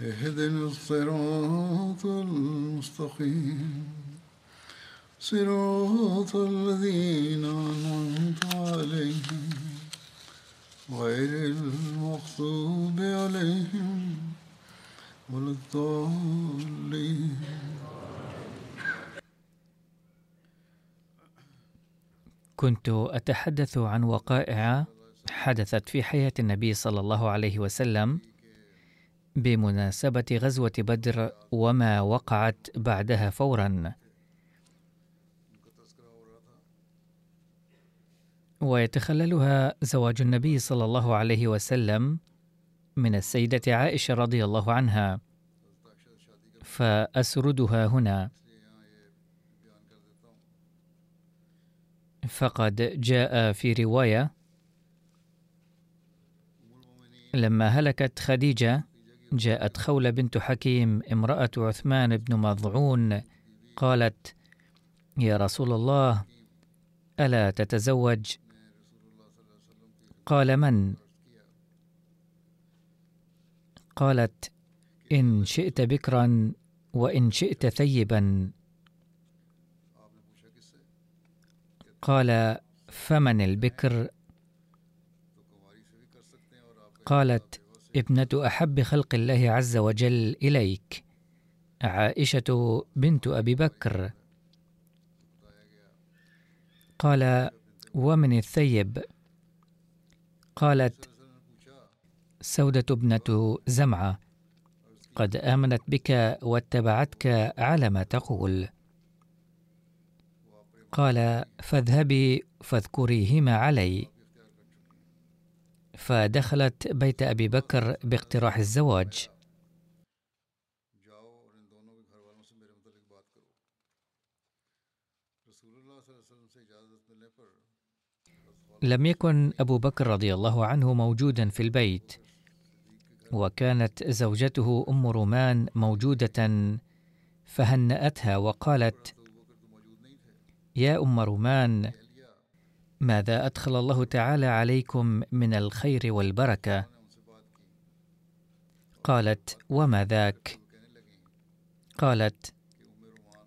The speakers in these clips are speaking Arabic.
اهدنا الصراط المستقيم. صراط الذين أنعمت عليهم غير المغضوب عليهم ولا الضالين. كنت أتحدث عن وقائع حدثت في حياة النبي صلى الله عليه وسلم بمناسبة غزوة بدر وما وقعت بعدها فورا. ويتخللها زواج النبي صلى الله عليه وسلم من السيدة عائشة رضي الله عنها. فأسردها هنا. فقد جاء في رواية لما هلكت خديجة جاءت خولة بنت حكيم امرأة عثمان بن مضعون قالت يا رسول الله ألا تتزوج؟ قال من؟ قالت إن شئت بكرا وإن شئت ثيبا. قال فمن البكر؟ قالت ابنة أحب خلق الله عز وجل إليك عائشة بنت أبي بكر. قال ومن الثيب؟ قالت سودة ابنة زمعة قد آمنت بك واتبعتك على ما تقول. قال فاذهبي فاذكريهما علي. فدخلت بيت أبي بكر باقتراح الزواج. لم يكن أبو بكر رضي الله عنه موجودا في البيت وكانت زوجته أم رومان موجودة فهنأتها وقالت يا أم رومان ماذا أدخل الله تعالى عليكم من الخير والبركة؟ قالت وما ذاك؟ قالت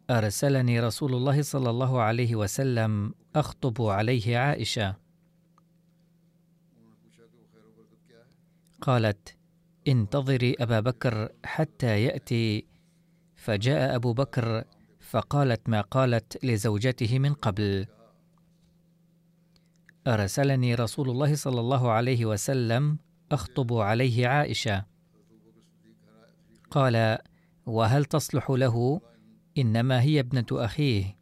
أرسلني رسول الله صلى الله عليه وسلم أخطب عليه عائشة. قالت انتظري أبا بكر حتى يأتي. فجاء أبو بكر فقالت ما قالت لزوجته من قبل. أرسلني رسول الله صلى الله عليه وسلم أخطب عليه عائشة. قال وهل تصلح له؟ إنما هي ابنة أخيه.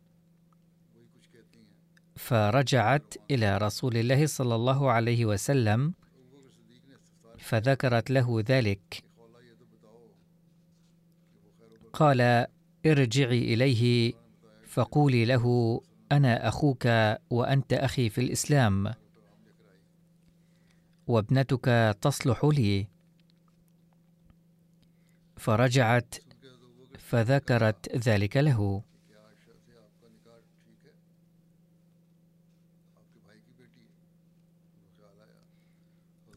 فرجعت إلى رسول الله صلى الله عليه وسلم فذكرت له ذلك. قال ارجعي إليه فقولي له أنا أخوك وأنت أخي في الإسلام. وابنتك تصلح لي. فرجعت فذكرت ذلك له.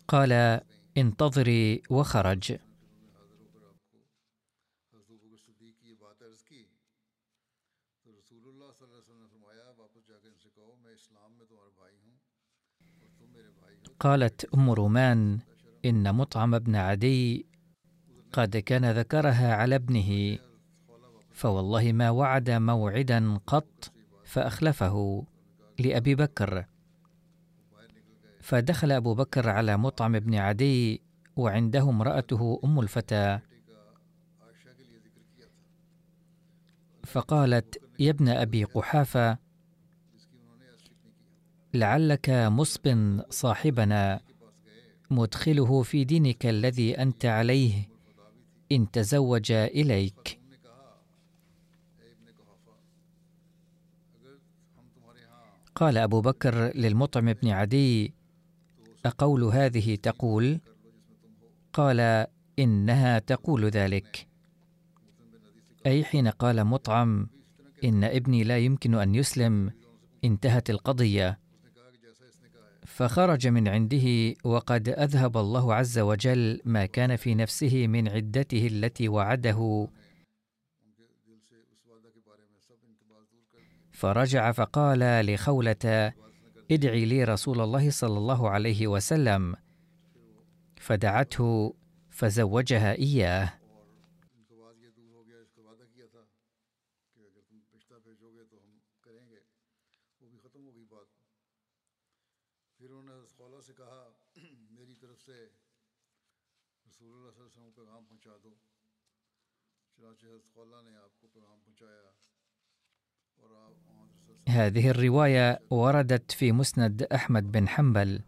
قال انتظري وخرج. قالت أم رومان إن مطعم بن عدي قد كان ذكرها على ابنه فوالله ما وعد موعدا قط فأخلفه لأبي بكر. فدخل أبو بكر على مطعم بن عدي وعنده امرأته أم الفتى. فقالت يا ابن أبي قحافة لعلك مصب صاحبنا مدخله في دينك الذي أنت عليه. إن تزوج إليك. قال أبو بكر للمطعم بن عدي أقول هذه تقول؟ قال إنها تقول ذلك. أي حين قال مطعم إن ابني لا يمكن أن يسلم انتهت القضية. فخرج من عنده وقد أذهب الله عز وجل ما كان في نفسه من عدته التي وعده. فرجع فقال لخولة ادعي لي رسول الله صلى الله عليه وسلم. فدعته فزوجها إياه. هذه الرواية وردت في مسند أحمد بن حنبل.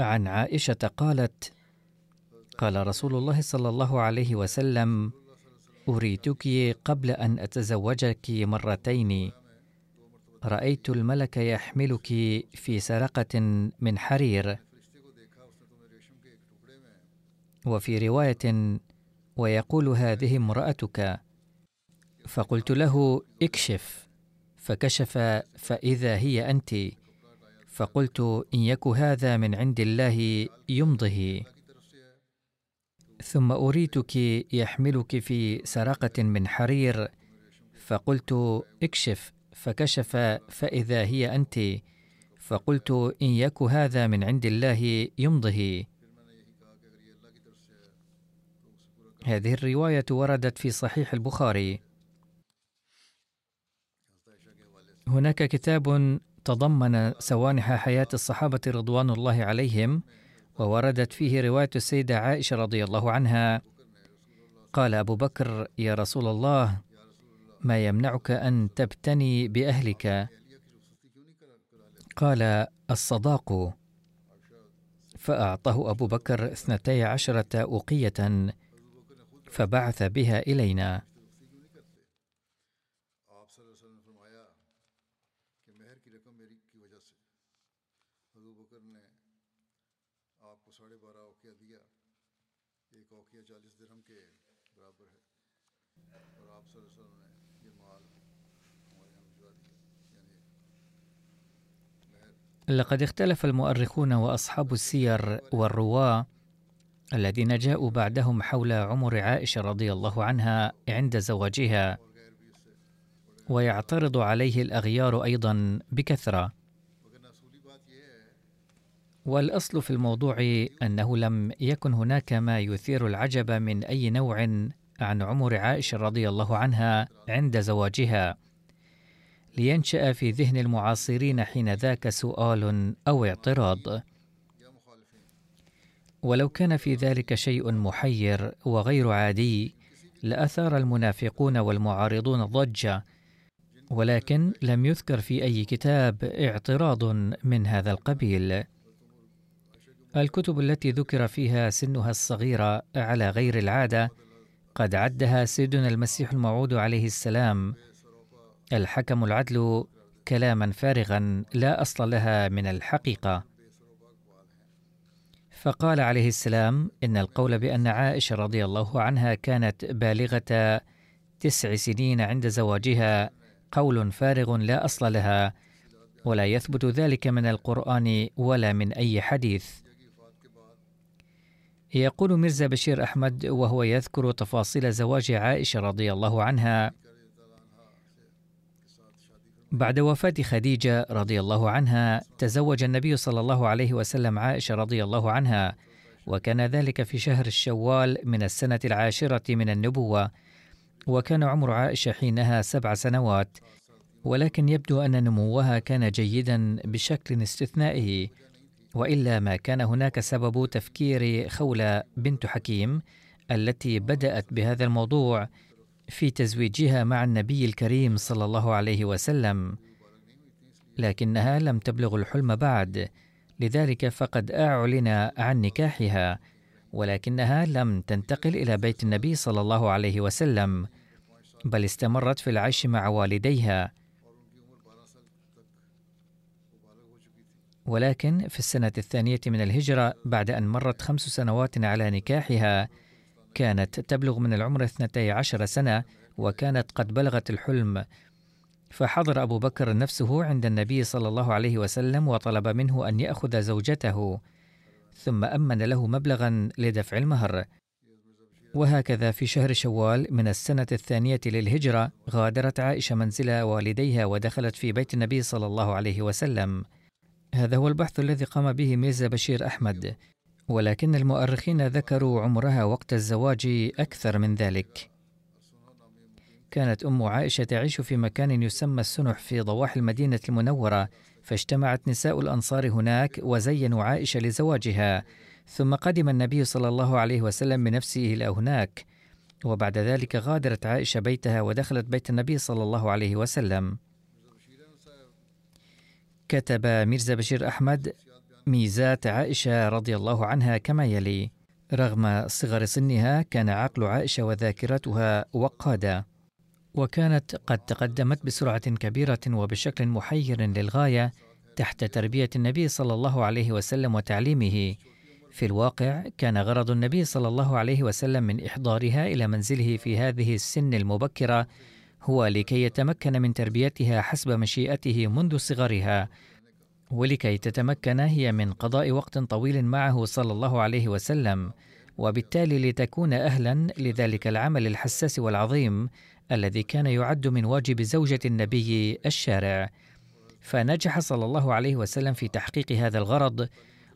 عن عائشة قالت: قال رسول الله صلى الله عليه وسلم: أريتك قبل أن أتزوجك مرتين. رأيت الملك يحملك في سرقة من حرير. وفي رواية ويقول هذه امرأتك. فقلت له اكشف. فكشف فإذا هي أنت. فقلت إن يك هذا من عند الله يمضه. ثم أريتك يحملك في سرقة من حرير. فقلت اكشف. فكشف فإذا هي أنت. فقلت إن يك هذا من عند الله يمضه. هذه الرواية وردت في صحيح البخاري. هناك كتاب تضمن سوانح حياة الصحابة رضوان الله عليهم ووردت فيه رواية السيدة عائشة رضي الله عنها. قال أبو بكر يا رسول الله ما يمنعك أن تبتني بأهلك؟ قال الصداق. فأعطاه أبو بكر اثنتي عشرة أوقية فبعث بها إلينا. لقد اختلف المؤرخون وأصحاب السير والرواة الذين جاءوا بعدهم حول عمر عائشة رضي الله عنها عند زواجها ويعترض عليه الأغيار أيضا بكثرة. والأصل في الموضوع أنه لم يكن هناك ما يثير العجب من أي نوع عن عمر عائشة رضي الله عنها عند زواجها. لينشأ في ذهن المعاصرين حين ذاك سؤال أو اعتراض. ولو كان في ذلك شيء محير وغير عادي لأثار المنافقون والمعارضون ضجة ولكن لم يذكر في أي كتاب اعتراض من هذا القبيل. الكتب التي ذكر فيها سنها الصغيرة على غير العادة قد عدها سيدنا المسيح الموعود عليه السلام. الحكم العدل كلاما فارغا لا أصل لها من الحقيقة. فقال عليه السلام إن القول بأن عائشة رضي الله عنها كانت بالغة تسع سنين عند زواجها قول فارغ لا أصل لها ولا يثبت ذلك من القرآن ولا من أي حديث. يقول ميرزا بشير أحمد وهو يذكر تفاصيل زواج عائشة رضي الله عنها بعد وفاة خديجة رضي الله عنها تزوج النبي صلى الله عليه وسلم عائشة رضي الله عنها وكان ذلك في شهر الشوال من السنة العاشرة من النبوة. وكان عمر عائشة حينها سبع سنوات ولكن يبدو أن نموها كان جيدا بشكل استثنائي وإلا ما كان هناك سبب تفكير خولة بنت حكيم التي بدأت بهذا الموضوع. في تزويجها مع النبي الكريم صلى الله عليه وسلم لكنها لم تبلغ الحلم بعد. لذلك فقد أعلن عن نكاحها ولكنها لم تنتقل إلى بيت النبي صلى الله عليه وسلم بل استمرت في العيش مع والديها. ولكن في السنة الثانية من الهجرة بعد أن مرت خمس سنوات على نكاحها كانت تبلغ من العمر اثنتي عشر سنة وكانت قد بلغت الحلم. فحضر أبو بكر نفسه عند النبي صلى الله عليه وسلم وطلب منه أن يأخذ زوجته ثم أمن له مبلغا لدفع المهر. وهكذا في شهر شوال من السنة الثانية للهجرة غادرت عائشة منزل والديها ودخلت في بيت النبي صلى الله عليه وسلم. هذا هو البحث الذي قام به ميرزا بشير أحمد. ولكن المؤرخين ذكروا عمرها وقت الزواج أكثر من ذلك. كانت أم عائشة تعيش في مكان يسمى السنح في ضواحي المدينة المنورة فاجتمعت نساء الأنصار هناك وزينوا عائشة لزواجها ثم قدم النبي صلى الله عليه وسلم بنفسه إلى هناك. وبعد ذلك غادرت عائشة بيتها ودخلت بيت النبي صلى الله عليه وسلم. كتب ميرزا بشير أحمد ميزات عائشة رضي الله عنها كما يلي رغم صغر سنها كان عقل عائشة وذاكرتها وقادة وكانت قد تقدمت بسرعة كبيرة وبشكل محير للغاية تحت تربية النبي صلى الله عليه وسلم وتعليمه. في الواقع كان غرض النبي صلى الله عليه وسلم من إحضارها إلى منزله في هذه السن المبكرة هو لكي يتمكن من تربيتها حسب مشيئته منذ صغرها. ولكي تتمكن هي من قضاء وقت طويل معه صلى الله عليه وسلم وبالتالي لتكون أهلا لذلك العمل الحساس والعظيم الذي كان يعد من واجب زوجة النبي الشارع. فنجح صلى الله عليه وسلم في تحقيق هذا الغرض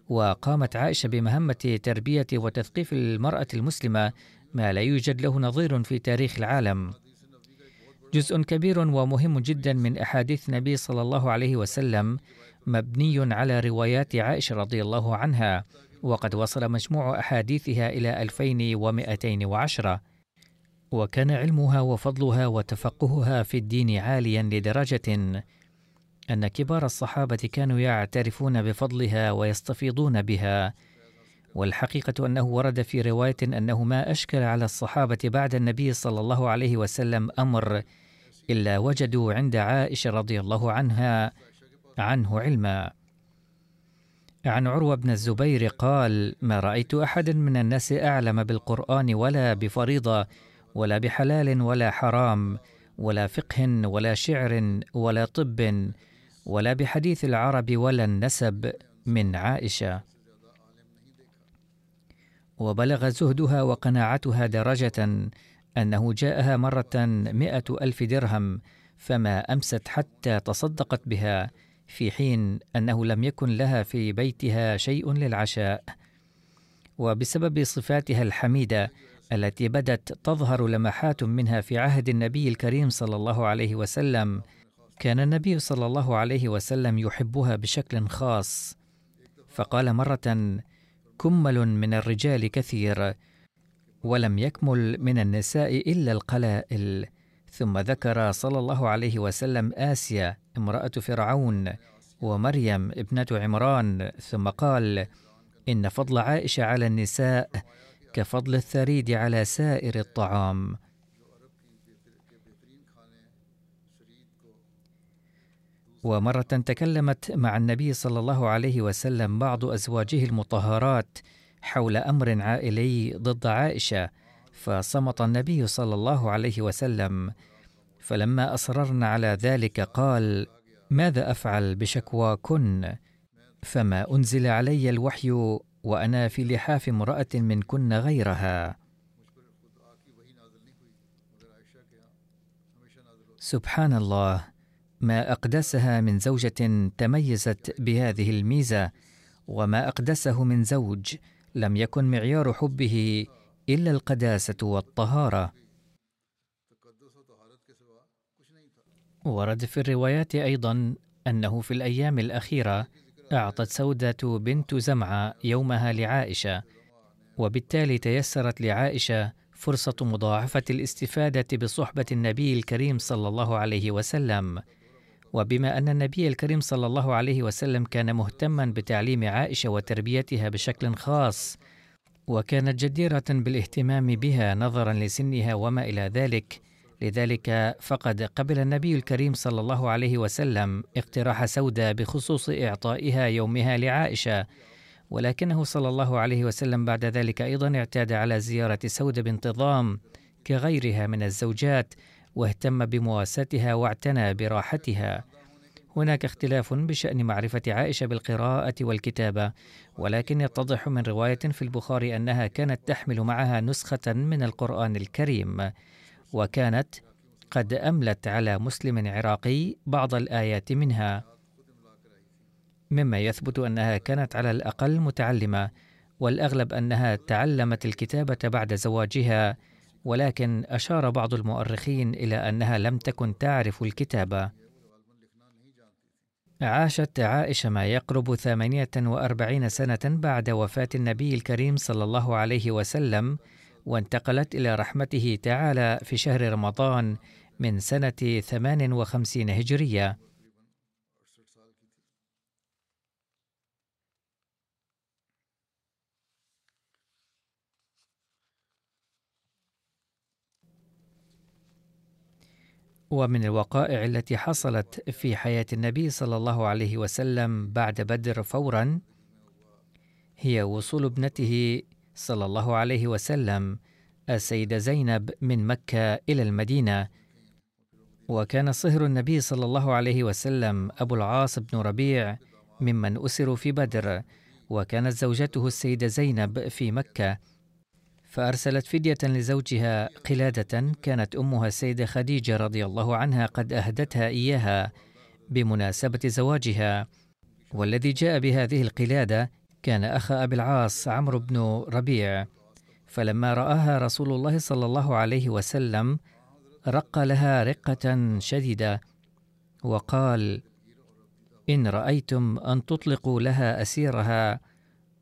وقامت عائشة بمهمة تربية وتثقيف المرأة المسلمة ما لا يوجد له نظير في تاريخ العالم. جزء كبير ومهم جدا من أحاديث النبي صلى الله عليه وسلم مبني على روايات عائشة رضي الله عنها وقد وصل مجموع أحاديثها إلى 2210 وكان علمها وفضلها وتفقهها في الدين عاليا لدرجة أن كبار الصحابة كانوا يعترفون بفضلها ويستفيضون بها. والحقيقة أنه ورد في رواية أنه ما أشكل على الصحابة بعد النبي صلى الله عليه وسلم أمر إلا وجدوا عند عائشة رضي الله عنها عنه علما. عن عروة بن الزبير قال ما رأيت أحدا من الناس أعلم بالقرآن ولا بفريضة ولا بحلال ولا حرام ولا فقه ولا شعر ولا طب ولا بحديث العرب ولا النسب من عائشة. وبلغ زهدها وقناعتها درجة أنه جاءها مرة مئة ألف درهم فما أمست حتى تصدقت بها في حين أنه لم يكن لها في بيتها شيء للعشاء. وبسبب صفاتها الحميدة التي بدت تظهر لمحات منها في عهد النبي الكريم صلى الله عليه وسلم كان النبي صلى الله عليه وسلم يحبها بشكل خاص. فقال مرة كمل من الرجال كثير ولم يكمل من النساء إلا القلائل. ثم ذكر صلى الله عليه وسلم آسيا امرأة فرعون ومريم ابنة عمران ثم قال إن فضل عائشة على النساء كفضل الثريد على سائر الطعام. ومرة تكلمت مع النبي صلى الله عليه وسلم بعض أزواجه المطهرات حول أمر عائلي ضد عائشة فصمت النبي صلى الله عليه وسلم. فلما أصررن على ذلك قال ماذا أفعل بشكواكن فما أنزل علي الوحي وأنا في لحاف امرأة منكن غيرها. سبحان الله ما أقدسها من زوجة تميزت بهذه الميزة وما أقدسه من زوج لم يكن معيار حبه إلا القداسة والطهارة. ورد في الروايات أيضا أنه في الأيام الأخيرة أعطت سوده بنت زمعة يومها لعائشة وبالتالي تيسرت لعائشة فرصة مضاعفة الاستفادة بصحبة النبي الكريم صلى الله عليه وسلم. وبما أن النبي الكريم صلى الله عليه وسلم كان مهتما بتعليم عائشة وتربيتها بشكل خاص وكانت جديرة بالاهتمام بها نظرا لسنها وما إلى ذلك. لذلك فقد قبل النبي الكريم صلى الله عليه وسلم اقتراح سودة بخصوص إعطائها يومها لعائشة ولكنه صلى الله عليه وسلم بعد ذلك أيضا اعتاد على زيارة سودة بانتظام كغيرها من الزوجات واهتم بمواساتها واعتنى براحتها. هناك اختلاف بشأن معرفة عائشة بالقراءة والكتابة ولكن يتضح من رواية في البخاري أنها كانت تحمل معها نسخة من القرآن الكريم وكانت قد أملت على مسلم عراقي بعض الآيات منها. مما يثبت أنها كانت على الأقل متعلمة والأغلب أنها تعلمت الكتابة بعد زواجها ولكن أشار بعض المؤرخين إلى أنها لم تكن تعرف الكتابة. عاشت عائشة ما يقرب ثمانية وأربعين سنة بعد وفاة النبي الكريم صلى الله عليه وسلم وانتقلت إلى رحمته تعالى في شهر رمضان من سنة 58 هجرية. ومن الوقائع التي حصلت في حياة النبي صلى الله عليه وسلم بعد بدر فورا هي وصول ابنته صلى الله عليه وسلم السيدة زينب من مكة إلى المدينة. وكان صهر النبي صلى الله عليه وسلم أبو العاص بن ربيع ممن أسروا في بدر وكانت زوجته السيدة زينب في مكة. فأرسلت فدية لزوجها قلادة كانت أمها السيدة خديجة رضي الله عنها قد أهدتها إياها بمناسبة زواجها. والذي جاء بهذه القلادة كان أخ أبي العاص عمرو بن ربيع. فلما رآها رسول الله صلى الله عليه وسلم رق لها رقة شديدة وقال إن رأيتم أن تطلقوا لها أسيرها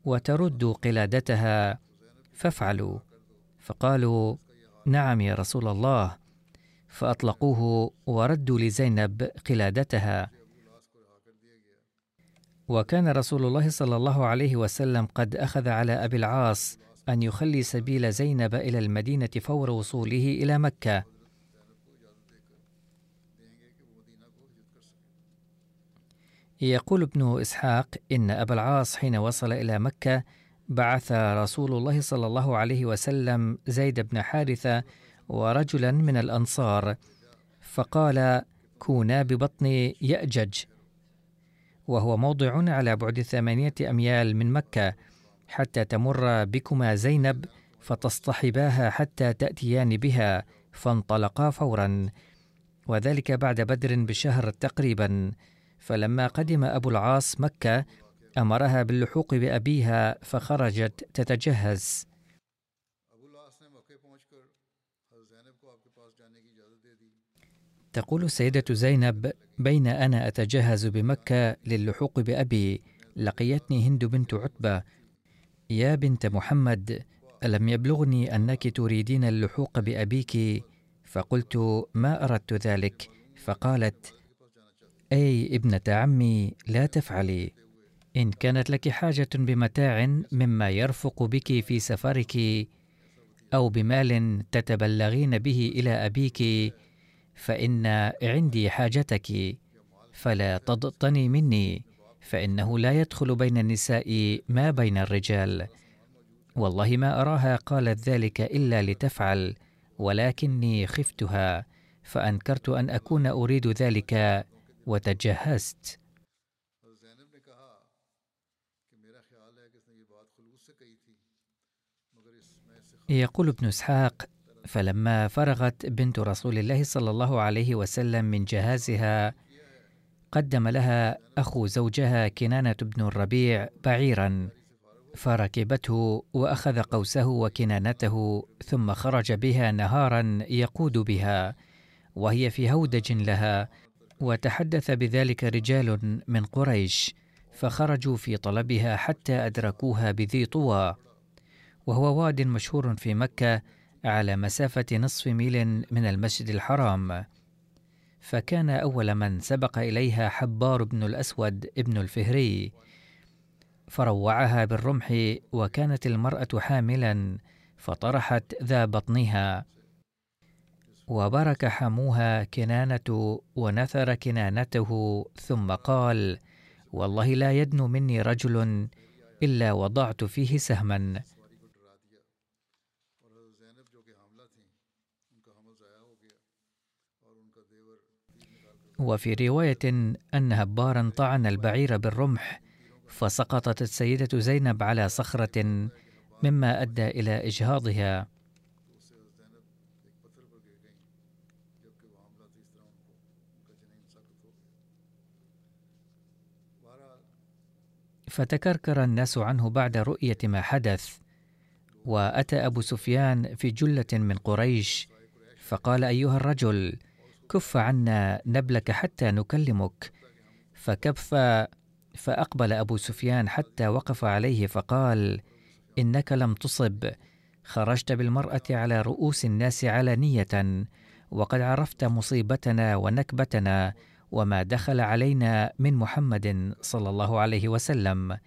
وتردوا قلادتها فافعلوا. فقالوا نعم يا رسول الله. فأطلقوه وردوا لزينب قلادتها. وكان رسول الله صلى الله عليه وسلم قد أخذ على أبي العاص أن يخلي سبيل زينب إلى المدينة فور وصوله إلى مكة. يقول ابن إسحاق إن أبا العاص حين وصل إلى مكة بعث رسول الله صلى الله عليه وسلم زيد بن حارثة ورجلا من الأنصار فقال كونا ببطن يأجج. وهو موضع على بعد ثمانية أميال من مكة حتى تمر بكما زينب فتصطحباها حتى تأتيان بها فانطلقا فورا. وذلك بعد بدر بشهر تقريبا. فلما قدم أبو العاص مكة أمرها باللحوق بأبيها فخرجت تتجهز. تقول السيدة زينب بين أنا أتجهز بمكة للحوق بأبي. لقيتني هند بنت عتبة. يا بنت محمد ألم يبلغني أنك تريدين اللحوق بأبيك؟ فقلت ما أردت ذلك. فقالت أي ابنة عمي لا تفعلي. إن كانت لك حاجة بمتاع مما يرفق بك في سفرك أو بمال تتبلغين به إلى أبيك فإن عندي حاجتك فلا تضطني مني فإنه لا يدخل بين النساء ما بين الرجال. والله ما أراها قالت ذلك إلا لتفعل ولكني خفتها فأنكرت أن أكون أريد ذلك وتجهزت. يقول ابن إسحاق فلما فرغت بنت رسول الله صلى الله عليه وسلم من جهازها قدم لها أخو زوجها كنانة بن الربيع بعيرا فركبته وأخذ قوسه وكنانته ثم خرج بها نهارا يقود بها وهي في هودج لها وتحدث بذلك رجال من قريش فخرجوا في طلبها حتى أدركوها بذي طوى. وهو واد مشهور في مكة على مسافة نصف ميل من المسجد الحرام. فكان أول من سبق إليها حبار بن الأسود ابن الفهري. فروعها بالرمح وكانت المرأة حاملا فطرحت ذا بطنها. وبرك حموها كنانة ونثر كنانته ثم قال والله لا يدنو مني رجل إلا وضعت فيه سهما. وفي رواية أن هبارا طعن البعير بالرمح فسقطت السيدة زينب على صخرة مما أدى إلى إجهاضها. فتكركر الناس عنه بعد رؤية ما حدث وأتى أبو سفيان في جلة من قريش فقال أيها الرجل كف عنا نبلك حتى نكلمك. فكف فأقبل أبو سفيان حتى وقف عليه فقال إنك لم تصب. خرجت بالمرأة على رؤوس الناس علانيه وقد عرفت مصيبتنا ونكبتنا وما دخل علينا من محمد صلى الله عليه وسلم.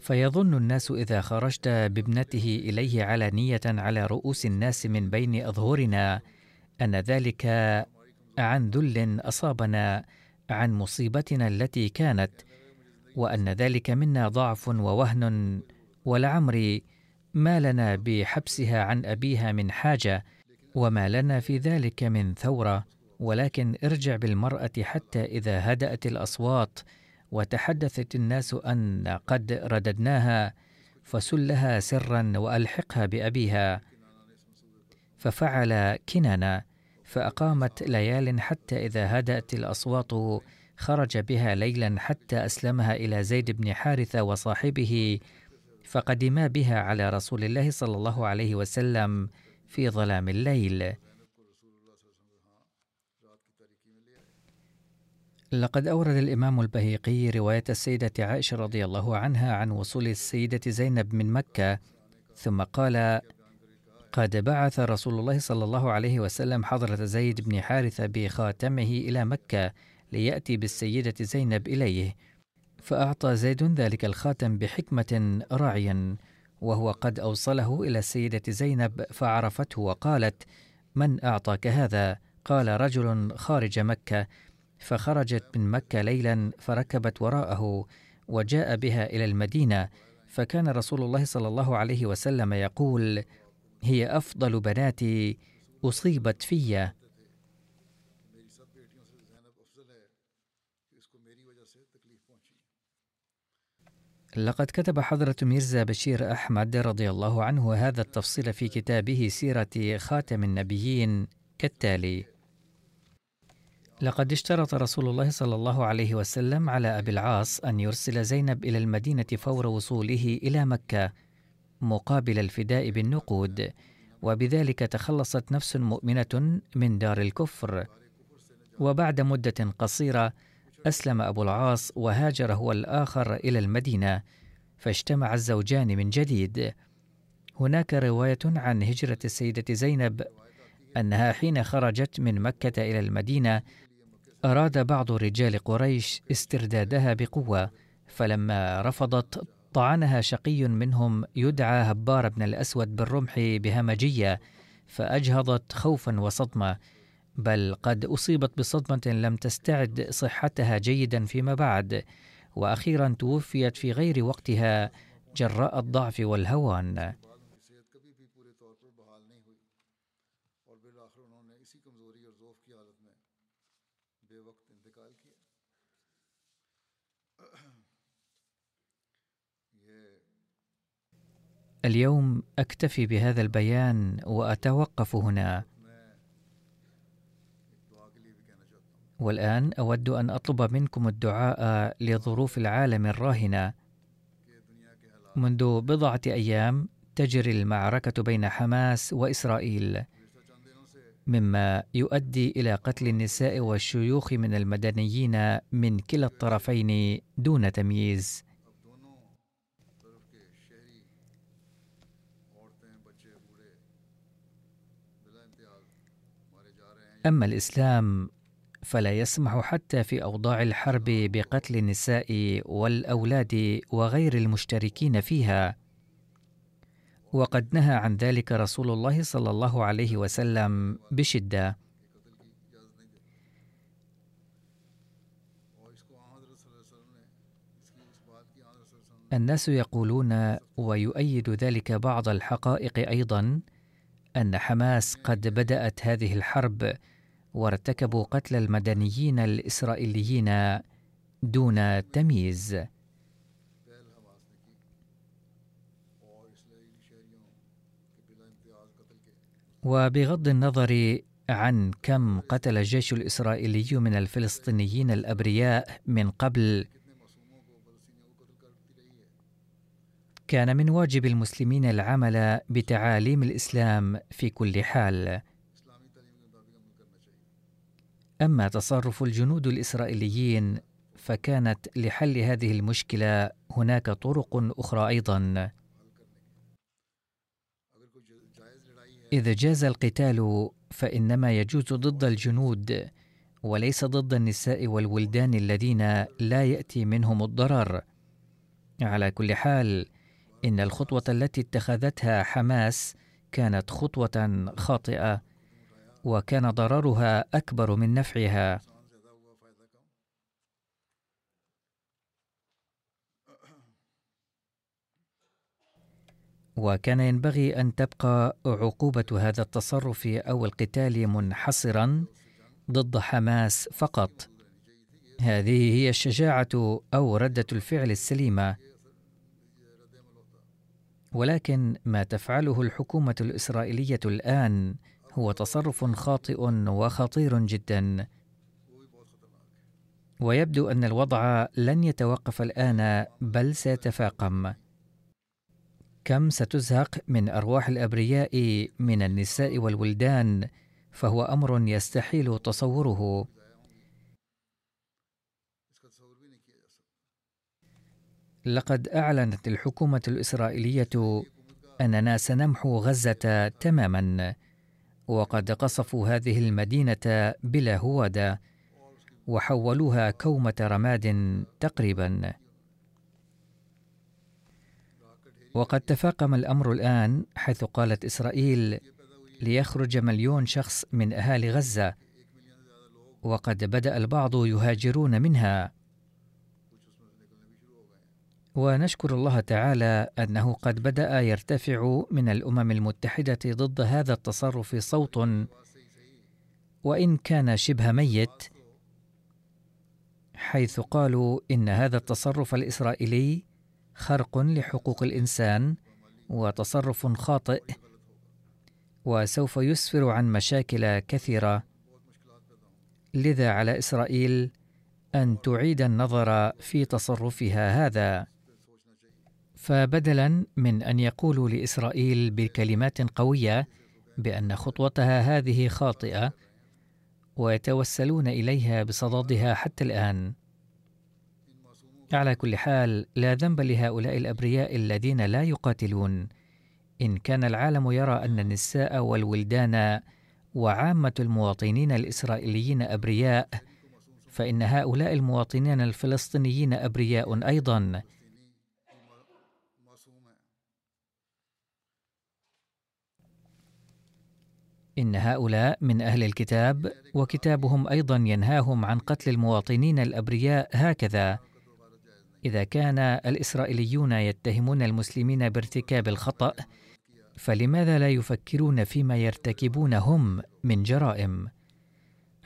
فيظن الناس إذا خرجت بابنته إليه علانيه على رؤوس الناس من بين أظهرنا أن ذلك عن ذل أصابنا عن مصيبتنا التي كانت وأن ذلك منا ضعف ووهن ولعمري ما لنا بحبسها عن أبيها من حاجة وما لنا في ذلك من ثورة. ولكن ارجع بالمرأة حتى إذا هدأت الأصوات وتحدثت الناس أن قد رددناها فسلها سرا وألحقها بأبيها. ففعل كنانة فأقامت ليال حتى إذا هدأت الأصوات خرج بها ليلا حتى أسلمها إلى زيد بن حارثة وصاحبه فقدما بها على رسول الله صلى الله عليه وسلم في ظلام الليل. لقد أورد الإمام البهيقي رواية السيدة عائشة رضي الله عنها عن وصول السيدة زينب من مكة ثم قال قد بعث رسول الله صلى الله عليه وسلم حضرة زيد بن حارثة بخاتمه إلى مكة ليأتي بالسيدة زينب إليه فأعطى زيد ذلك الخاتم بحكمة راعيا وهو قد أوصله إلى السيدة زينب فعرفته وقالت من أعطاك هذا؟ قال رجل خارج مكة فخرجت من مكة ليلا فركبت وراءه وجاء بها إلى المدينة فكان رسول الله صلى الله عليه وسلم يقول هي أفضل بناتي أصيبت في لقد كتب حضرة ميرزا بشير أحمد رضي الله عنه هذا التفصيل في كتابه سيرة خاتم النبيين كالتالي: لقد اشترط رسول الله صلى الله عليه وسلم على أبي العاص أن يرسل زينب إلى المدينة فور وصوله إلى مكة. مقابل الفداء بالنقود وبذلك تخلصت نفس مؤمنة من دار الكفر. وبعد مدة قصيرة أسلم أبو العاص وهاجر هو الآخر إلى المدينة فاجتمع الزوجان من جديد. هناك رواية عن هجرة السيدة زينب أنها حين خرجت من مكة إلى المدينة أراد بعض رجال قريش استردادها بقوة فلما رفضت طعنها شقي منهم يدعى هبار بن الأسود بالرمح بهمجية فأجهضت خوفا وصدمة بل قد أصيبت بصدمة لم تستعد صحتها جيدا فيما بعد وأخيرا توفيت في غير وقتها جراء الضعف والهوان. اليوم أكتفي بهذا البيان وأتوقف هنا. والآن أود أن أطلب منكم الدعاء لظروف العالم الراهنة. منذ بضعة أيام تجري المعركة بين حماس وإسرائيل مما يؤدي إلى قتل النساء والشيوخ من المدنيين من كلا الطرفين دون تمييز. أما الإسلام فلا يسمح حتى في أوضاع الحرب بقتل النساء والأولاد وغير المشتركين فيها. وقد نهى عن ذلك رسول الله صلى الله عليه وسلم بشدة. الناس يقولون ويؤيد ذلك بعض الحقائق أيضا. أن حماس قد بدأت هذه الحرب وارتكبوا قتل المدنيين الإسرائيليين دون تمييز. وبغض النظر عن كم قتل الجيش الإسرائيلي من الفلسطينيين الأبرياء من قبل كان من واجب المسلمين العمل بتعاليم الإسلام في كل حال أما تصرف الجنود الإسرائيليين فكانت لحل هذه المشكلة هناك طرق أخرى أيضا إذا جاز القتال فإنما يجوز ضد الجنود وليس ضد النساء والولدان الذين لا يأتي منهم الضرر. على كل حال إن الخطوة التي اتخذتها حماس كانت خطوة خاطئة وكان ضررها أكبر من نفعها. وكان ينبغي أن تبقى عقوبة هذا التصرف أو القتال منحصرا ضد حماس فقط هذه هي الشجاعة أو ردة الفعل السليمة ولكن ما تفعله الحكومة الإسرائيلية الآن هو تصرف خاطئ وخطير جدا. ويبدو أن الوضع لن يتوقف الآن بل سيتفاقم. كم ستزهق من أرواح الأبرياء من النساء والولدان فهو أمر يستحيل تصوره. لقد أعلنت الحكومة الإسرائيلية أننا سنمحو غزة تماما وقد قصفوا هذه المدينة بلا هواده وحولوها كومة رماد تقريبا. وقد تفاقم الأمر الآن حيث قالت إسرائيل ليخرج مليون شخص من أهالي غزة وقد بدأ البعض يهاجرون منها. ونشكر الله تعالى أنه قد بدأ يرتفع من الأمم المتحدة ضد هذا التصرف صوت. وإن كان شبه ميت حيث قالوا إن هذا التصرف الإسرائيلي خرق لحقوق الإنسان وتصرف خاطئ وسوف يسفر عن مشاكل كثيرة. لذا على إسرائيل أن تعيد النظر في تصرفها هذا. فبدلا من أن يقولوا لإسرائيل بكلمات قوية بأن خطوتها هذه خاطئة ويتوسلون إليها بصددها حتى الآن. على كل حال لا ذنب لهؤلاء الأبرياء الذين لا يقاتلون. إن كان العالم يرى أن النساء والولدان وعامة المواطنين الإسرائيليين أبرياء فإن هؤلاء المواطنين الفلسطينيين أبرياء أيضا. إن هؤلاء من أهل الكتاب وكتابهم أيضا ينهاهم عن قتل المواطنين الأبرياء هكذا. إذا كان الإسرائيليون يتهمون المسلمين بارتكاب الخطأ فلماذا لا يفكرون فيما يرتكبون هم من جرائم؟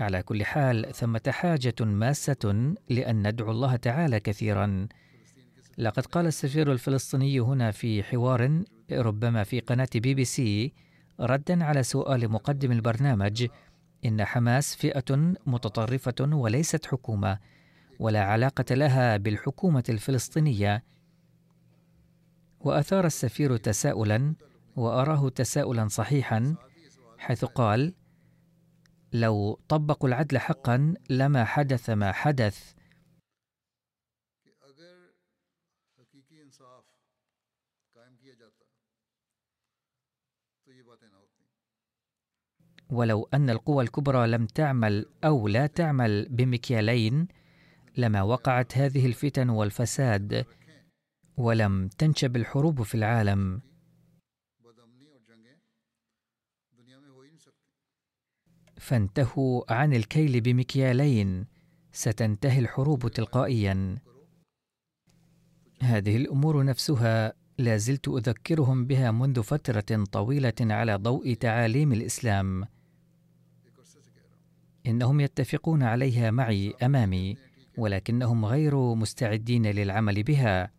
على كل حال ثمة حاجة ماسة لأن ندعو الله تعالى كثيرا. لقد قال السفير الفلسطيني هنا في حوار ربما في قناة بي بي سي ردا على سؤال مقدم البرنامج. إن حماس فئة متطرفة وليست حكومة ولا علاقة لها بالحكومة الفلسطينية. وأثار السفير تساؤلا وأراه تساؤلا صحيحا حيث قال لو طبقوا العدل حقا لما حدث ما حدث ولو أن القوى الكبرى لم تعمل أو لا تعمل بمكيالين لما وقعت هذه الفتن والفساد ولم تنشب الحروب في العالم. فانتهوا عن الكيل بمكيالين ستنتهي الحروب تلقائيا. هذه الأمور نفسها لا زلت أذكرهم بها منذ فترة طويلة على ضوء تعاليم الإسلام. إنهم يتفقون عليها معي أمامي ولكنهم غير مستعدين للعمل بها.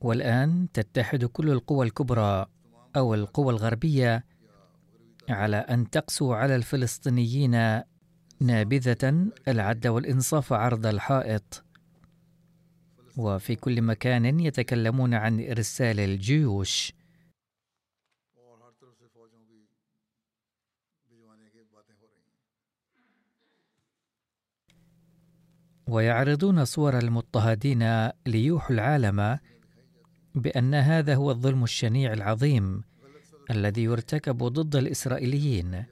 والآن تتحد كل القوى الكبرى أو القوى الغربية على أن تقسو على الفلسطينيين نابذة العدل والإنصاف عرض الحائط. وفي كل مكان يتكلمون عن إرسال الجيوش. ويعرضون صور المضطهدين ليوحوا العالم بأن هذا هو الظلم الشنيع العظيم الذي يرتكب ضد الإسرائيليين.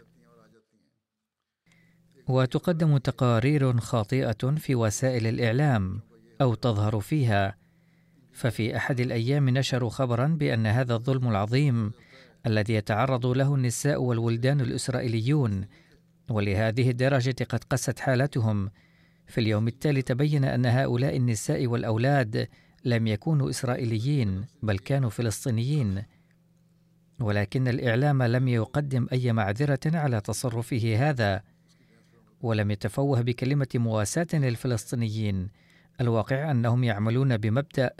وتقدم تقارير خاطئه في وسائل الإعلام أو تظهر فيها. ففي أحد الأيام نشروا خبرا بأن هذا الظلم العظيم الذي يتعرض له النساء والولدان الإسرائيليون ولهذه الدرجة قد قست حالتهم في اليوم التالي تبين أن هؤلاء النساء والأولاد لم يكونوا إسرائيليين بل كانوا فلسطينيين. ولكن الإعلام لم يقدم أي معذرة على تصرفه هذا ولم يتفوه بكلمة مواساة للفلسطينيين. الواقع أنهم يعملون بمبدأ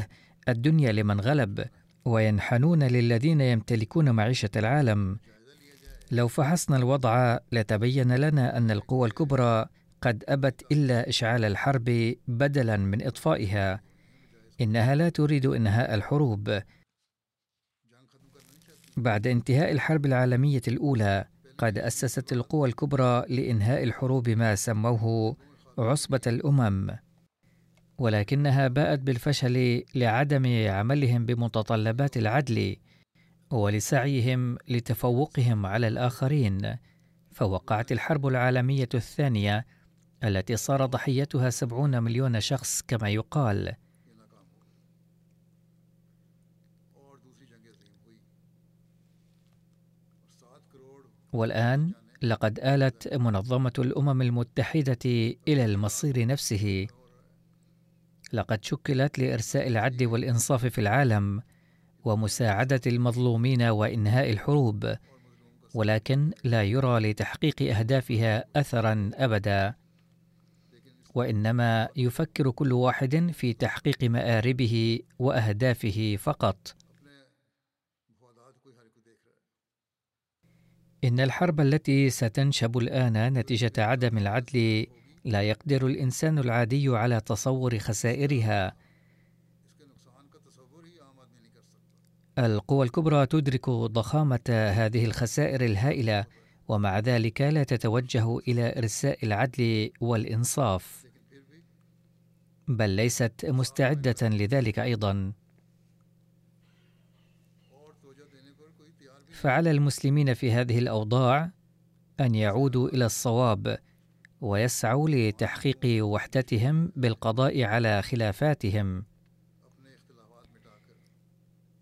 الدنيا لمن غلب وينحنون للذين يمتلكون معيشة العالم. لو فحصنا الوضع لتبين لنا أن القوى الكبرى قد أبت إلا إشعال الحرب بدلا من إطفائها. إنها لا تريد إنهاء الحروب. بعد انتهاء الحرب العالمية الأولى قد أسست القوى الكبرى لإنهاء الحروب ما سموه عصبة الأمم. ولكنها باءت بالفشل لعدم عملهم بمتطلبات العدل ولسعيهم لتفوقهم على الآخرين. فوقعت الحرب العالمية الثانية التي صار ضحيتها سبعون مليون شخص كما يقال والآن لقد آلت منظمة الأمم المتحدة إلى المصير نفسه. لقد شكلت لإرساء العدل والإنصاف في العالم ومساعدة المظلومين وإنهاء الحروب، ولكن لا يرى لتحقيق أهدافها أثرا أبدا. وإنما يفكر كل واحد في تحقيق مآربه وأهدافه فقط. إن الحرب التي ستنشب الآن نتيجة عدم العدل لا يقدر الإنسان العادي على تصور خسائرها. القوى الكبرى تدرك ضخامة هذه الخسائر الهائلة ومع ذلك لا تتوجه إلى إرساء العدل بھی بل ليست مستعدة لذلك أيضا. فعلى المسلمين في هذه الأوضاع أن يعودوا إلى الصواب ويسعوا لتحقيق وحدتهم بالقضاء على خلافاتهم.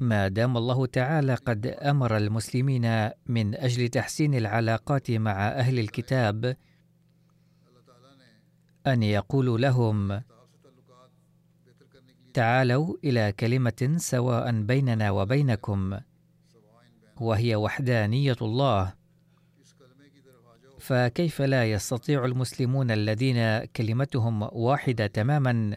ما دام الله تعالى قد أمر المسلمين من أجل تحسين العلاقات مع أهل الكتاب أن يقولوا لهم تعالوا إلى كلمة سواء بيننا وبينكم وهي وحدانية الله. فكيف لا يستطيع المسلمون الذين كلمتهم واحدة تماما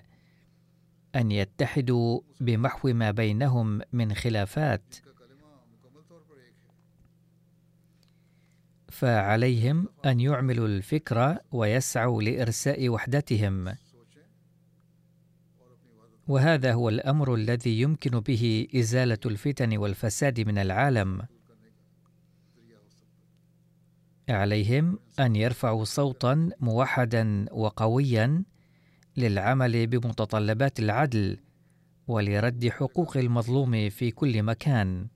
أن يتحدوا بمحو ما بينهم من خلافات؟ فعليهم أن يعملوا الفكرة ويسعوا لإرساء وحدتهم. وهذا هو الأمر الذي يمكن به إزالة الفتن والفساد من العالم. عليهم أن يرفعوا صوتا موحدا وقويا للعمل بمتطلبات العدل ولرد حقوق المظلوم في كل مكان.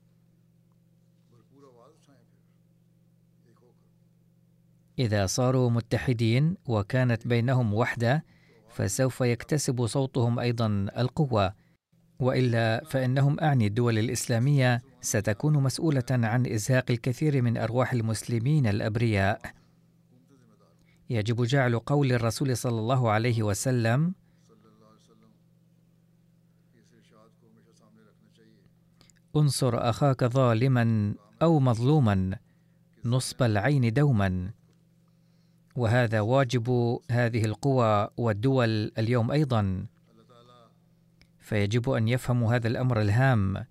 إذا صاروا متحدين وكانت بينهم وحدة فسوف يكتسب صوتهم أيضا القوة وإلا فإنهم أعني الدول الإسلامية ستكون مسؤولة عن إزهاق الكثير من أرواح المسلمين الأبرياء. يجب جعل قول الرسول صلى الله عليه وسلم انصر أخاك ظالما أو مظلوما نصب العين دوما. وهذا واجب هذه القوى والدول اليوم أيضا. فيجب أن يفهموا هذا الأمر الهام.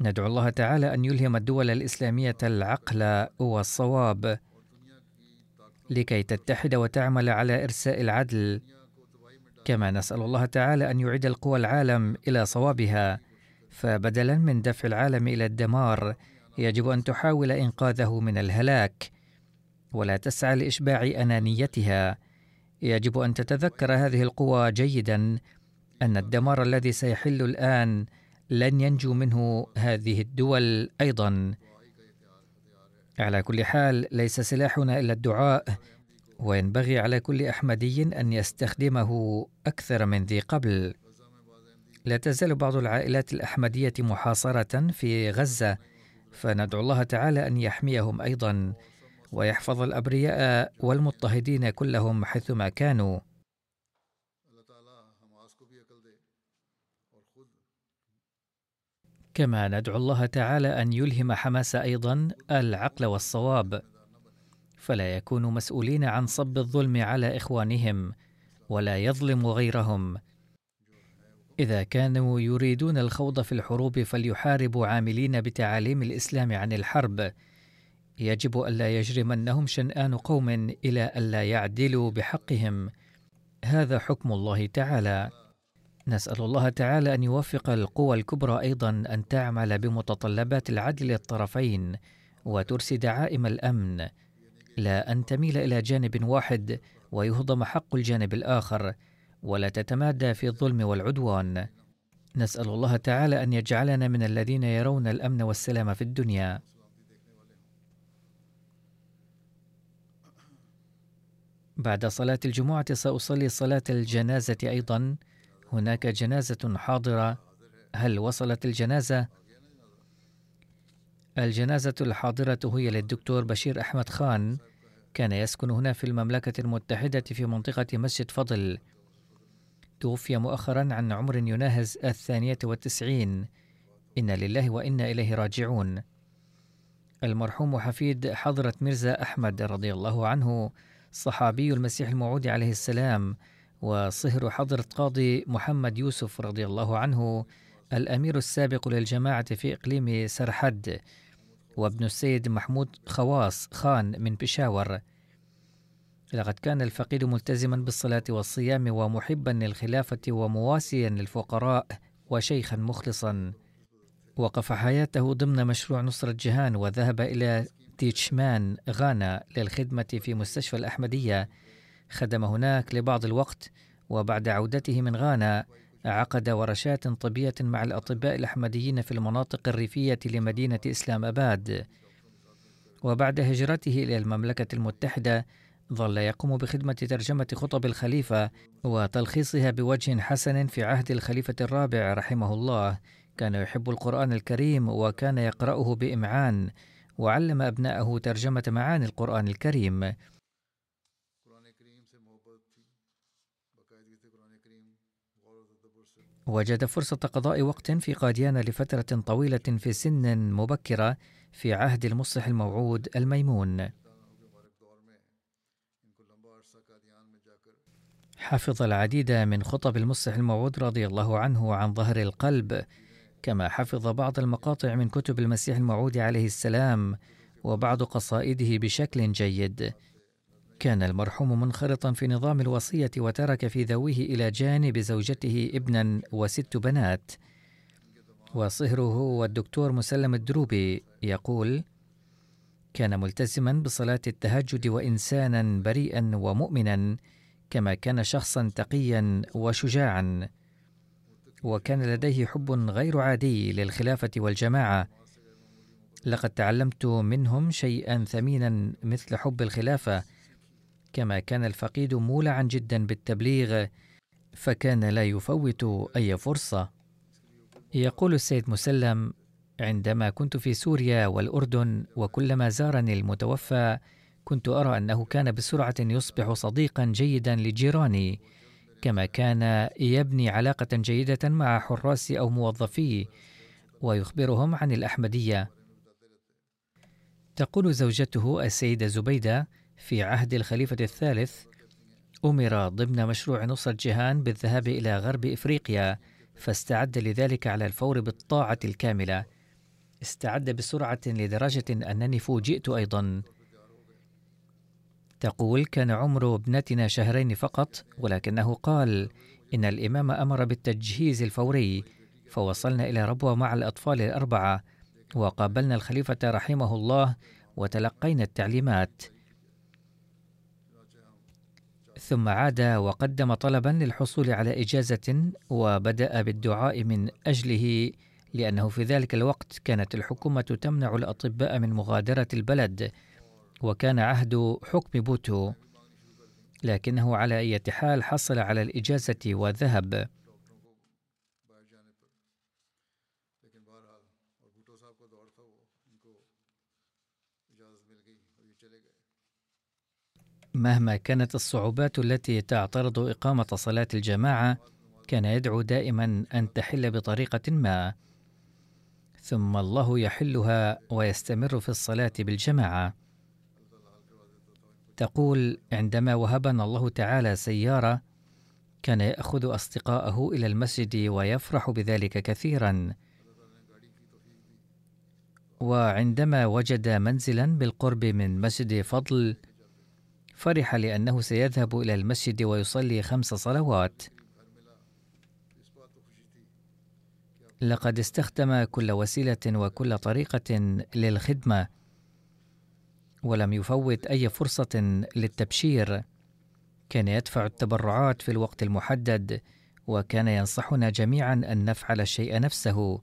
ندعو الله تعالى أن يلهم الدول الإسلامية العقل والصواب لكي تتحد وتعمل على إرساء العدل. كما نسأل الله تعالى أن يعيد القوى العالم إلى صوابها. فبدلا من دفع العالم إلى الدمار يجب أن تحاول إنقاذه من الهلاك. ولا تسعى لإشباع أنانيتها. يجب أن تتذكر هذه القوى جيدا أن الدمار الذي سيحل الآن لن ينجو منه هذه الدول أيضا. على كل حال ليس سلاحنا إلا الدعاء وينبغي على كل أحمدي أن يستخدمه أكثر من ذي قبل. لا تزال بعض العائلات الأحمدية محاصرة في غزة فندعو الله تعالى أن يحميهم أيضا. ويحفظ الأبرياء والمضطهدين كلهم حيثما كانوا. كما ندعو الله تعالى أن يلهم حماس أيضا العقل والصواب. فلا يكونوا مسؤولين عن صب الظلم على إخوانهم ولا يظلم غيرهم. إذا كانوا يريدون الخوض في الحروب فليحاربوا عاملين بتعاليم الإسلام عن الحرب. يجب الا يجرمنهم شنآن قوم إلى الا يعدلوا بحقهم. هذا حكم الله تعالى. نسأل الله تعالى أن يوفق القوى الكبرى أيضا أن تعمل بمتطلبات العدل للطرفين وترسي دعائم الأمن. لا أن تميل إلى جانب واحد ويهضم حق الجانب الآخر ولا تتمادى في الظلم والعدوان. نسأل الله تعالى أن يجعلنا من الذين يرون الأمن والسلام في الدنيا. بعد صلاة الجمعة سأصلي صلاة الجنازة أيضا. هناك جنازة حاضرة. هل وصلت الجنازة؟ الجنازة الحاضرة هي للدكتور بشير أحمد خان. كان يسكن هنا في المملكة المتحدة في منطقة مسجد فضل. توفي مؤخرا عن عمر يناهز الثانية والتسعين. إنا لله وإنا إليه راجعون. المرحوم حفيد حضرة ميرزا أحمد رضي الله عنه. صحابي المسيح الموعود عليه السلام وصهر حضرة قاضي محمد يوسف رضي الله عنه الأمير السابق للجماعة في إقليم سرحد وابن السيد محمود خواص خان من بشاور. لقد كان الفقيد ملتزما بالصلاة والصيام ومحبا للخلافة ومواسيا للفقراء وشيخا مخلصا. وقف حياته ضمن مشروع نصرة جهان وذهب إلى تيتشمان غانا للخدمة في مستشفى الأحمدية. خدم هناك لبعض الوقت وبعد عودته من غانا عقد ورشات طبية مع الأطباء الأحمديين في المناطق الريفية لمدينة إسلام أباد. وبعد هجرته إلى المملكة المتحدة ظل يقوم بخدمة ترجمة خطب الخليفة وتلخيصها بوجه حسن في عهد الخليفة الرابع رحمه الله. كان يحب القرآن الكريم وكان يقرأه بإمعان. وعلم أبناءه ترجمة معاني القرآن الكريم. وجد فرصة قضاء وقت في قاديان لفترة طويلة في سن مبكرة في عهد المصلح الموعود الميمون. حفظ العديد من خطب المصلح الموعود رضي الله عنه عن ظهر القلب. كما حفظ بعض المقاطع من كتب المسيح الموعود عليه السلام وبعض قصائده بشكل جيد. كان المرحوم منخرطا في نظام الوصية وترك في ذويه إلى جانب زوجته ابنا وست بنات. وصهره هو الدكتور مسلم الدروبي يقول كان ملتزما بصلاة التهجد وإنسانا بريئا ومؤمنا كما كان شخصا تقيا وشجاعا. وكان لديه حب غير عادي للخلافة والجماعة. لقد تعلمت منهم شيئا ثمينا مثل حب الخلافة. كما كان الفقيد مولعا جدا بالتبليغ فكان لا يفوت أي فرصة. يقول السيد مسلم عندما كنت في سوريا والأردن وكلما زارني المتوفى كنت أرى أنه كان بسرعة يصبح صديقا جيدا لجيراني. كما كان يبني علاقة جيدة مع حراس أو موظفيه ويخبرهم عن الأحمدية. تقول زوجته السيدة زبيدة في عهد الخليفة الثالث أمر ضمن مشروع نصرة جيهان بالذهاب إلى غرب إفريقيا فاستعد لذلك على الفور بالطاعة الكاملة. استعد بسرعة لدرجة أنني فوجئت أيضا. تقول كان عمر ابنتنا شهرين فقط ولكنه قال إن الإمام أمر بالتجهيز الفوري فوصلنا إلى ربوة مع الأطفال الأربعة وقابلنا الخليفة رحمه الله وتلقينا التعليمات. ثم عاد وقدم طلبا للحصول على إجازة وبدأ بالدعاء من أجله لأنه في ذلك الوقت كانت الحكومة تمنع الأطباء من مغادرة البلد. وكان عهد حكم بوتو لكنه على أي حال حصل على الإجازة وذهب مهما كانت الصعوبات التي تعترض إقامة صلاة الجماعة كان يدعو دائما أن تحل بطريقة ما. ثم الله يحلها ويستمر في الصلاة بالجماعة. تقول عندما وهبنا الله تعالى سيارة كان يأخذ أصدقاءه إلى المسجد ويفرح بذلك كثيرا. وعندما وجد منزلا بالقرب من مسجد فضل فرح لأنه سيذهب إلى المسجد ويصلي خمس صلوات. لقد استخدم كل وسيلة وكل طريقة للخدمة. ولم يفوت أي فرصة للتبشير. كان يدفع التبرعات في الوقت المحدد وكان ينصحنا جميعا أن نفعل الشيء نفسه.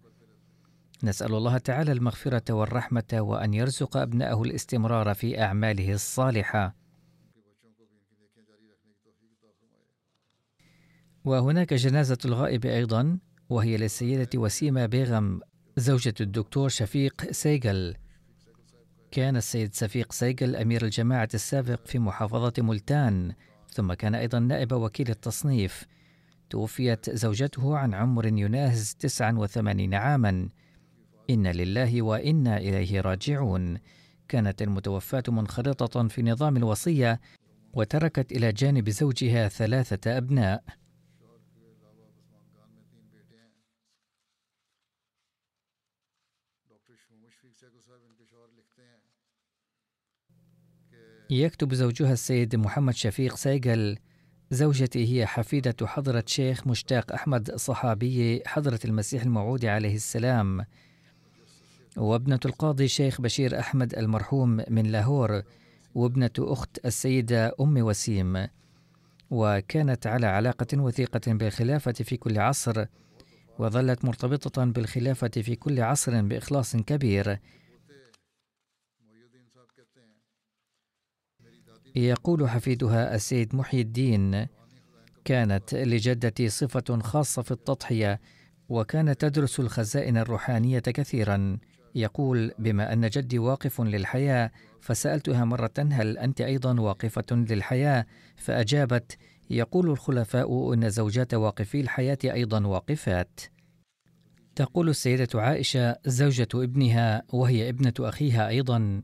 نسأل الله تعالى المغفرة والرحمة وأن يرزق أبنائه الاستمرار في أعماله الصالحة. وهناك جنازة الغائب أيضا وهي للسيدة وسيمة بيغم زوجة الدكتور شفيق سيغل كان السيد شفيق سيغل أمير الجماعة السابق في محافظة ملتان ثم كان أيضا نائب وكيل التصنيف. توفيت زوجته عن عمر يناهز 89 عاما. إن لله وإنا إليه راجعون. كانت المتوفاة منخرطة في نظام الوصية وتركت إلى جانب زوجها ثلاثة أبناء. يكتب زوجها السيد محمد شفيق سيقل زوجتي هي حفيدة حضرة شيخ مشتاق أحمد صحابي حضرة المسيح الموعود عليه السلام. وابنة القاضي شيخ بشير أحمد المرحوم من لاهور وابنة أخت السيدة أم وسيم. وكانت على علاقة وثيقة بالخلافة في كل عصر وظلت مرتبطة بالخلافة في كل عصر بإخلاص كبير. يقول حفيدها السيد محي الدين كانت لجدتي صفة خاصة في التضحية وكانت تدرس الخزائن الروحانية كثيرا. يقول بما أن جدي واقف للحياة فسألتها مرة هل أنت أيضا واقفة للحياة؟ فأجابت يقول الخلفاء أن زوجات واقفي الحياة أيضا واقفات. تقول السيدة عائشة زوجة ابنها وهي ابنة أخيها أيضا.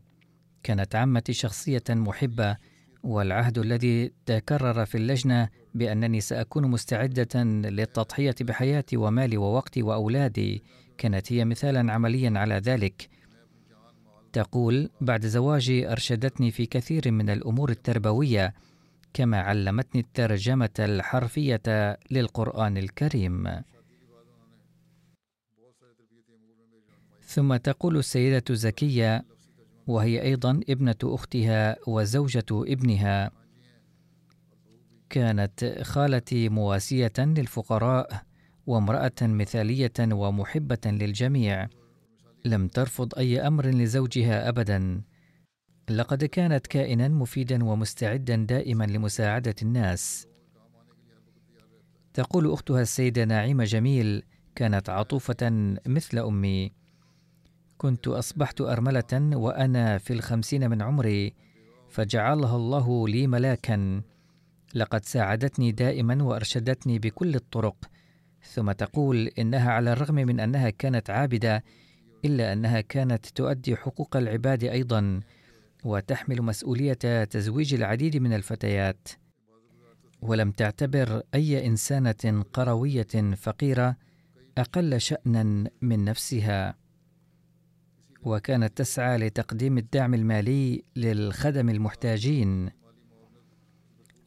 كانت عمتي شخصية محبة والعهد الذي تكرر في اللجنة بأنني سأكون مستعدة للتضحية بحياتي ومالي ووقتي وأولادي كانت هي مثالا عمليا على ذلك. تقول بعد زواجي أرشدتني في كثير من الأمور التربوية كما علمتني الترجمة الحرفية للقرآن الكريم. ثم تقول السيدة زكية وهي أيضا ابنة أختها وزوجة ابنها. كانت خالتي مواسية للفقراء وامرأة مثالية ومحبة للجميع. لم ترفض أي أمر لزوجها أبدا. لقد كانت كائنا مفيدا ومستعدا دائما لمساعدة الناس. تقول أختها السيدة ناعمة جميل كانت عطوفة مثل أمي. كنت أصبحت أرملة وأنا في الخمسين من عمري فجعلها الله لي ملاكا. لقد ساعدتني دائما وأرشدتني بكل الطرق. ثم تقول إنها على الرغم من أنها كانت عابدة إلا أنها كانت تؤدي حقوق العباد أيضا وتحمل مسؤولية تزويج العديد من الفتيات. ولم تعتبر أي إنسانة قروية فقيرة أقل شأنا من نفسها. وكانت تسعى لتقديم الدعم المالي للخدم المحتاجين.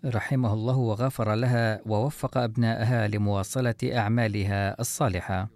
رحمه الله وغفر لها ووفق ابنائها لمواصلة أعمالها الصالحة.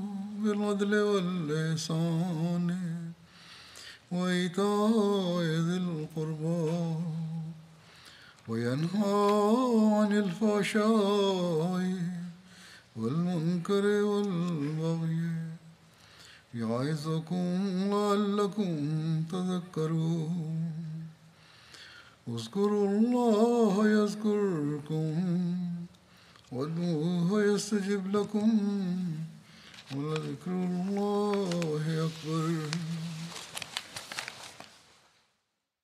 بالعدل والإحسان وإيتاء ذي القربى وينهى عن الفحشاء والمنكر والبغي يعظكم لعلكم تذكرون. اذكروا الله يذكركم وادعوه يستجب لكم. ولذكر الله أكبر